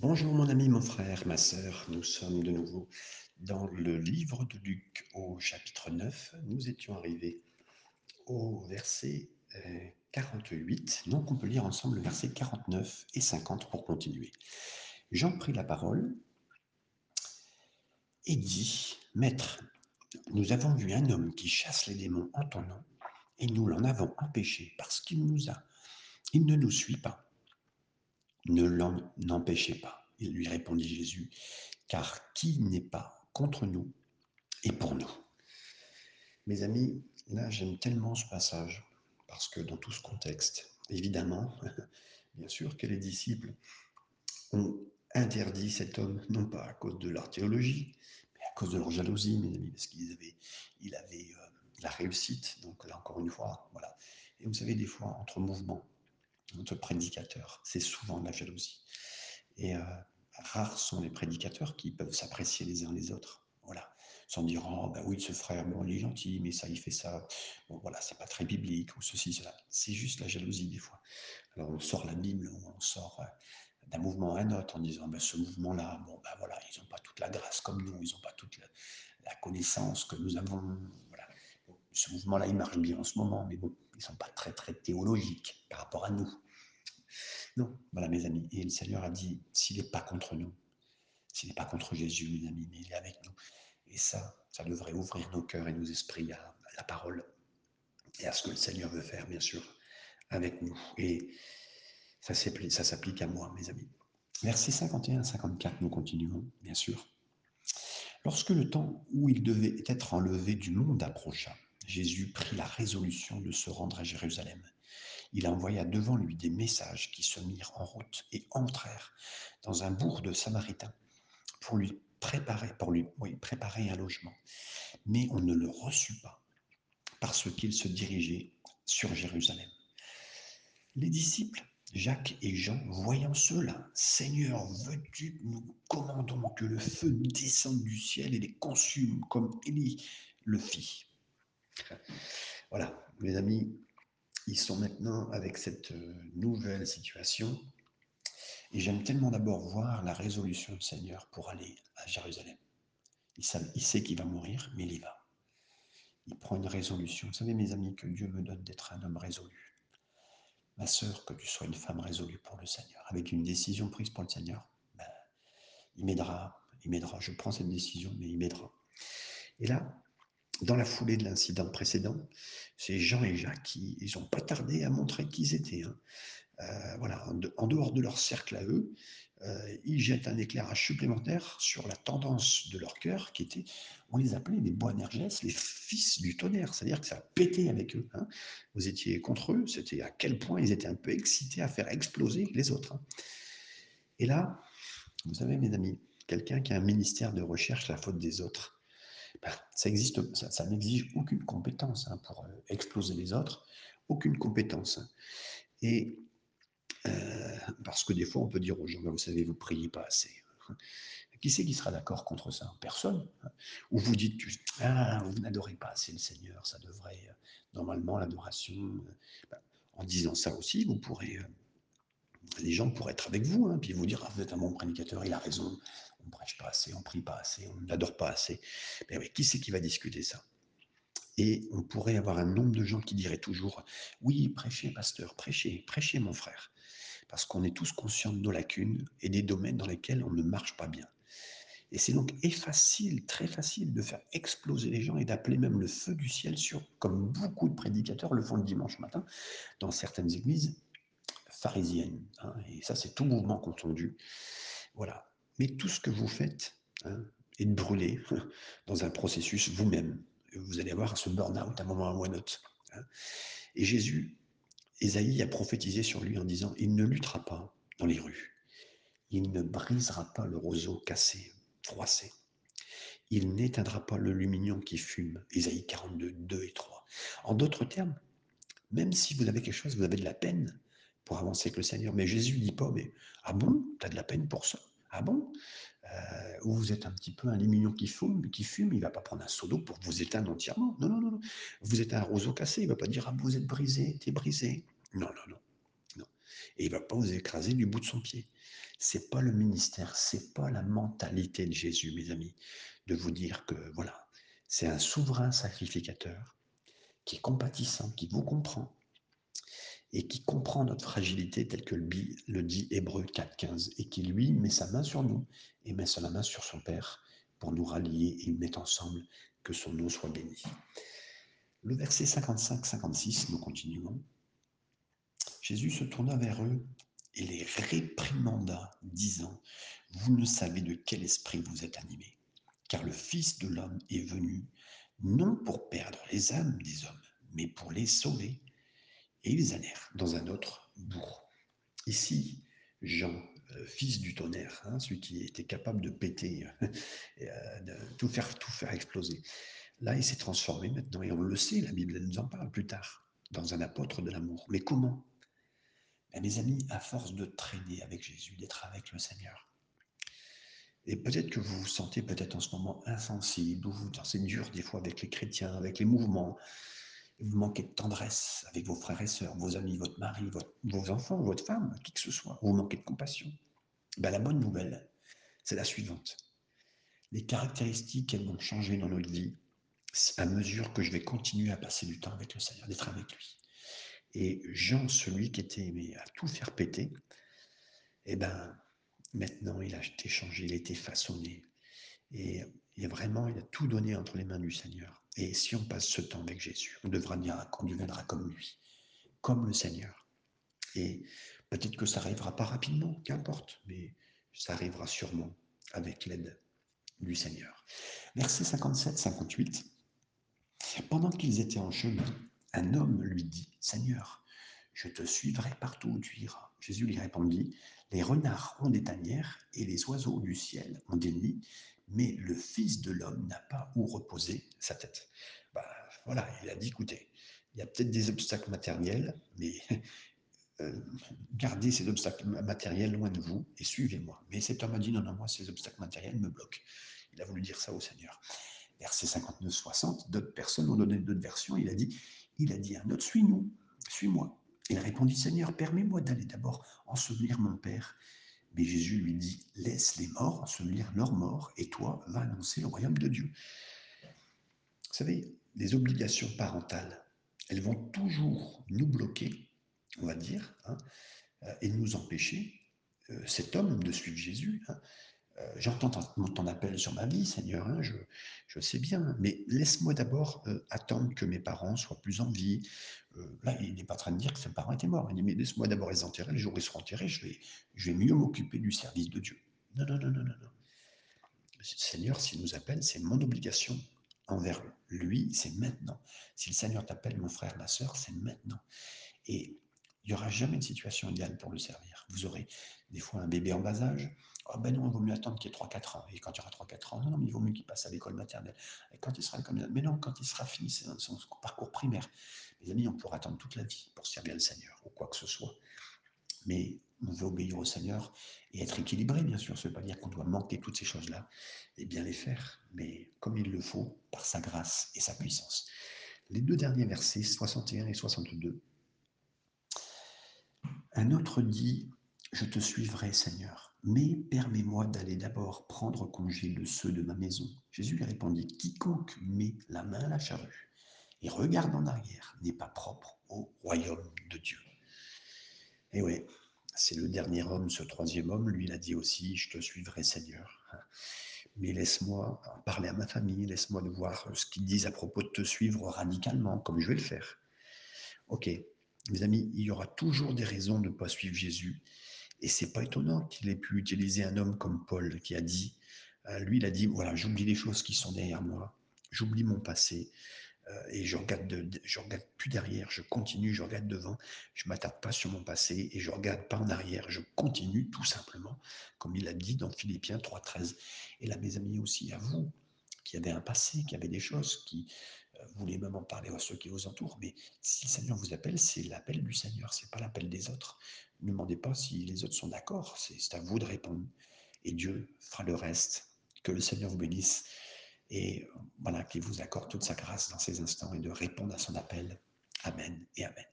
Bonjour mon ami, mon frère, ma sœur, nous sommes de nouveau dans le livre de Luc au chapitre 9. Nous étions arrivés au verset euh, 48, donc on peut lire ensemble le verset 49 et 50 pour continuer. Jean prit la parole et dit, Maître, nous avons vu un homme qui chasse les démons en ton nom, et nous l'en avons empêché parce qu'il nous a, il ne nous suit pas. Ne l'en empêchez pas. Il lui répondit Jésus, car qui n'est pas contre nous et pour nous. Mes amis, là j'aime tellement ce passage, parce que dans tout ce contexte, évidemment, bien sûr que les disciples ont interdit cet homme, non pas à cause de leur théologie, mais à cause de leur jalousie, mes amis, parce qu'il avait, il avait euh, la réussite, donc là encore une fois, voilà. Et vous savez, des fois, entre mouvements, entre prédicateurs, c'est souvent de la jalousie. Et euh, rares sont les prédicateurs qui peuvent s'apprécier les uns les autres. Voilà. Sans dire, oh, ben oui, ce frère, bon, il est gentil, mais ça, il fait ça. Bon, voilà, c'est pas très biblique, ou ceci, cela. C'est juste la jalousie, des fois. Alors, on sort la Bible, on sort euh, d'un mouvement à un autre en disant, ben, ce mouvement-là, bon, ben voilà, ils n'ont pas toute la grâce comme nous, ils n'ont pas toute la, connaissance que nous avons. Ce mouvement-là, il marche bien en ce moment, mais bon, ils ne sont pas très, très théologiques par rapport à nous. Non, voilà mes amis. Et le Seigneur a dit, s'il n'est pas contre nous, s'il n'est pas contre Jésus, mes amis, mais il est avec nous. Et ça, ça devrait ouvrir nos cœurs et nos esprits à, la parole et à ce que le Seigneur veut faire, bien sûr, avec nous. Et ça s'applique à moi, mes amis. Versets 51 à 54, nous continuons, bien sûr. Lorsque le temps où il devait être enlevé du monde approcha, Jésus prit la résolution de se rendre à Jérusalem il envoya devant lui des messages qui se mirent en route et entrèrent dans un bourg de Samaritains pour lui préparer, un logement. Mais on ne le reçut pas parce qu'il se dirigeait sur Jérusalem. Les disciples, Jacques et Jean, voyant cela, Seigneur, veux-tu nous commandons que le feu descende du ciel et les consume comme Élie le fit? Voilà, mes amis, ils sont maintenant avec cette euh, nouvelle situation. Et j'aime tellement d'abord voir la résolution du Seigneur pour aller à Jérusalem. Il sait, qu'il va mourir, mais il y va. Il prend une résolution. Vous savez, mes amis, que Dieu me donne d'être un homme résolu. Ma sœur, que tu sois une femme résolue pour le Seigneur, avec une décision prise pour le Seigneur, ben, il m'aidera, il m'aidera. Je prends cette décision, mais il m'aidera. Et là, dans la foulée de l'incident précédent, c'est Jean et Jacques qui ils n'ont pas tardé à montrer qui ils étaient. Hein. Euh, voilà, en, dehors de leur cercle à eux, euh, ils jettent un éclairage supplémentaire sur la tendance de leur cœur, qui était, on les appelait les Boanerges, les fils du tonnerre, c'est-à-dire que ça a pété avec eux. Hein. Vous étiez contre eux, c'était à quel point ils étaient un peu excités à faire exploser les autres. Hein. Et là, vous savez, mes amis, quelqu'un qui a un ministère de recherche la faute des autres, ben, ça existe, ça, n'exige aucune compétence hein, pour euh, exploser les autres, aucune compétence. Et euh, parce que des fois, on peut dire aux gens, vous savez, vous priez pas assez. Qui c'est qui sera d'accord contre ça? Personne. Hein. Ou vous dites, ah, vous n'adorez pas assez le Seigneur, ça devrait, euh, normalement, l'adoration. Ben, en disant ça aussi, vous pourrez, les gens pourraient être avec vous, hein, puis vous dire, ah, vous êtes un bon prédicateur, il a raison, on prêche pas assez, on prie pas assez, on n'adore pas assez. Mais oui, qui c'est qui va discuter ça? Et on pourrait avoir un nombre de gens qui diraient toujours Oui, prêchez, pasteur, prêchez, prêchez, mon frère. Parce qu'on est tous conscients de nos lacunes et des domaines dans lesquels on ne marche pas bien. Et c'est donc facile, très facile de faire exploser les gens et d'appeler même le feu du ciel sur, comme beaucoup de prédicateurs le font le dimanche matin, dans certaines églises pharisiennes. Hein. et ça, c'est tout mouvement confondu. Voilà. Mais tout ce que vous faites hein, est de brûler dans un processus vous-même. Vous allez avoir ce burn-out à un moment ou à un autre. Hein. Et Jésus, Ésaïe a prophétisé sur lui en disant, il ne luttera pas dans les rues. Il ne brisera pas le roseau cassé, froissé. Il n'éteindra pas le lumignon qui fume. Ésaïe 42, 2 et 3. En d'autres termes, même si vous avez quelque chose, vous avez de la peine pour avancer avec le Seigneur. Mais Jésus ne dit pas, mais ah bon, tu as de la peine pour ça? Ah bon? Euh, Ou vous êtes un petit peu un lumignon qui fume, qui fume, il ne va pas prendre un seau d'eau pour vous éteindre entièrement. Non, non, non, non. Vous êtes un roseau cassé, il ne va pas dire Ah, vous êtes brisé, t'es brisé. Non, non, non. non. Et il ne va pas vous écraser du bout de son pied. C'est pas le ministère, c'est pas la mentalité de Jésus, mes amis, de vous dire que voilà, c'est un souverain sacrificateur qui est compatissant, qui vous comprend et qui comprend notre fragilité telle que le dit Hébreu 4.15 et qui lui met sa main sur nous et met sa main sur son Père pour nous rallier et mettre ensemble que son nom soit béni. Le verset 55-56, nous continuons. Jésus se tourna vers eux et les réprimanda, disant, Vous ne savez de quel esprit vous êtes animés, car le Fils de l'homme est venu, non pour perdre les âmes des hommes, mais pour les sauver. Et ils allèrent dans un autre bourg. Ici, Jean, euh, fils du tonnerre, hein, celui qui était capable de péter, euh, de tout faire, tout faire exploser. Là, il s'est transformé maintenant, et on le sait, la Bible nous en parle plus tard, dans un apôtre de l'amour. Mais comment? Ben, Mes amis, à force de traîner avec Jésus, d'être avec le Seigneur, et peut-être que vous vous sentez peut-être en ce moment insensible, ou vous c'est dur des fois avec les chrétiens, avec les mouvements, vous manquez de tendresse avec vos frères et sœurs, vos amis, votre mari, vos enfants, votre femme, qui que ce soit, vous manquez de compassion. Ben, la bonne nouvelle, c'est la suivante. Les caractéristiques, elles vont changer dans notre vie à mesure que je vais continuer à passer du temps avec le Seigneur, d'être avec lui. Et Jean, celui qui était aimé à tout faire péter, eh ben, maintenant il a été changé, il a été façonné. Et vraiment, il a tout donné entre les mains du Seigneur. Et si on passe ce temps avec Jésus, on devra dire qu'on deviendra comme lui, comme le Seigneur. Et peut-être que ça arrivera pas rapidement, qu'importe, mais ça arrivera sûrement avec l'aide du Seigneur. Verset 57-58. Pendant qu'ils étaient en chemin, un homme lui dit, Seigneur, je te suivrai partout où tu iras. Jésus lui répondit, Les renards ont des tanières et les oiseaux du ciel ont des nids, mais le Fils de l'homme n'a pas où reposer sa tête. Bah, voilà, il a dit, écoutez, il y a peut-être des obstacles matériels, mais euh, gardez ces obstacles matériels loin de vous et suivez-moi. Mais cet homme a dit, non, non, moi, ces obstacles matériels me bloquent. Il a voulu dire ça au Seigneur. Verset 59-60, d'autres personnes ont donné d'autres versions. Il a dit, il a dit un autre, suis-nous, suis-moi. Il répondit, Seigneur, permets-moi d'aller d'abord ensevelir mon Père. Mais Jésus lui dit, laisse les morts ensevelir leurs morts, et toi, va annoncer le royaume de Dieu. Vous savez, les obligations parentales, elles vont toujours nous bloquer, on va dire, hein, euh, et nous empêcher, euh, cet homme, de suivre Jésus. Hein. Euh, j'entends ton, appel sur ma vie, Seigneur, hein, je, sais bien, mais laisse-moi d'abord attendre que mes parents soient plus en vie, euh, là, il n'est pas en train de dire que ses parents étaient morts. Il dit, mais laisse-moi d'abord les enterrer, le jour où ils seront enterrés, je vais, mieux m'occuper du service de Dieu. Non, non, non, non, non, non. Seigneur, s'il nous appelle, c'est mon obligation envers lui, c'est maintenant. Si le Seigneur t'appelle, mon frère, ma soeur, c'est maintenant. Et il n'y aura jamais de situation idéale pour le servir. Vous aurez des fois un bébé en bas âge. Oh ben non, il vaut mieux attendre qu'il ait 3-4 ans. Et quand il aura 3-4 ans, non, non, mais il vaut mieux qu'il passe à l'école maternelle. Et quand il sera comme mais non, quand il sera fini son parcours primaire. Mes amis, on pourra attendre toute la vie pour servir le Seigneur, ou quoi que ce soit. Mais on veut obéir au Seigneur et être équilibré, bien sûr. Ça ne veut pas dire qu'on doit manquer toutes ces choses-là et bien les faire, mais comme il le faut, par sa grâce et sa puissance. Les deux derniers versets, 61 et 62. Un autre dit, Je te suivrai, Seigneur, mais permets-moi d'aller d'abord prendre congé de ceux de ma maison. Jésus lui répondit, Quiconque met la main à la charrue et regarde en arrière n'est pas propre au royaume de Dieu. Et oui, c'est le dernier homme, ce troisième homme, lui, il a dit aussi, je te suivrai Seigneur. Mais laisse-moi parler à ma famille, laisse-moi de voir ce qu'ils disent à propos de te suivre radicalement, comme je vais le faire. Ok, mes amis, il y aura toujours des raisons de ne pas suivre Jésus. Et c'est pas étonnant qu'il ait pu utiliser un homme comme Paul qui a dit, euh, lui, il a dit, voilà, j'oublie les choses qui sont derrière moi, j'oublie mon passé, euh, et je regarde, je regarde plus derrière, je continue, je regarde devant, je m'attarde pas sur mon passé et je regarde pas en arrière, je continue tout simplement, comme il a dit dans Philippiens 3.13. Et là, mes amis aussi, à vous, qui avez un passé, qui avez des choses, qui euh, voulez même en parler à ceux qui vous entourent, mais si le Seigneur vous appelle, c'est l'appel du Seigneur, c'est pas l'appel des autres. Ne demandez pas si les autres sont d'accord, c'est à vous de répondre. Et Dieu fera le reste. Que le Seigneur vous bénisse et voilà, qu'il vous accorde toute sa grâce dans ces instants et de répondre à son appel. Amen et Amen.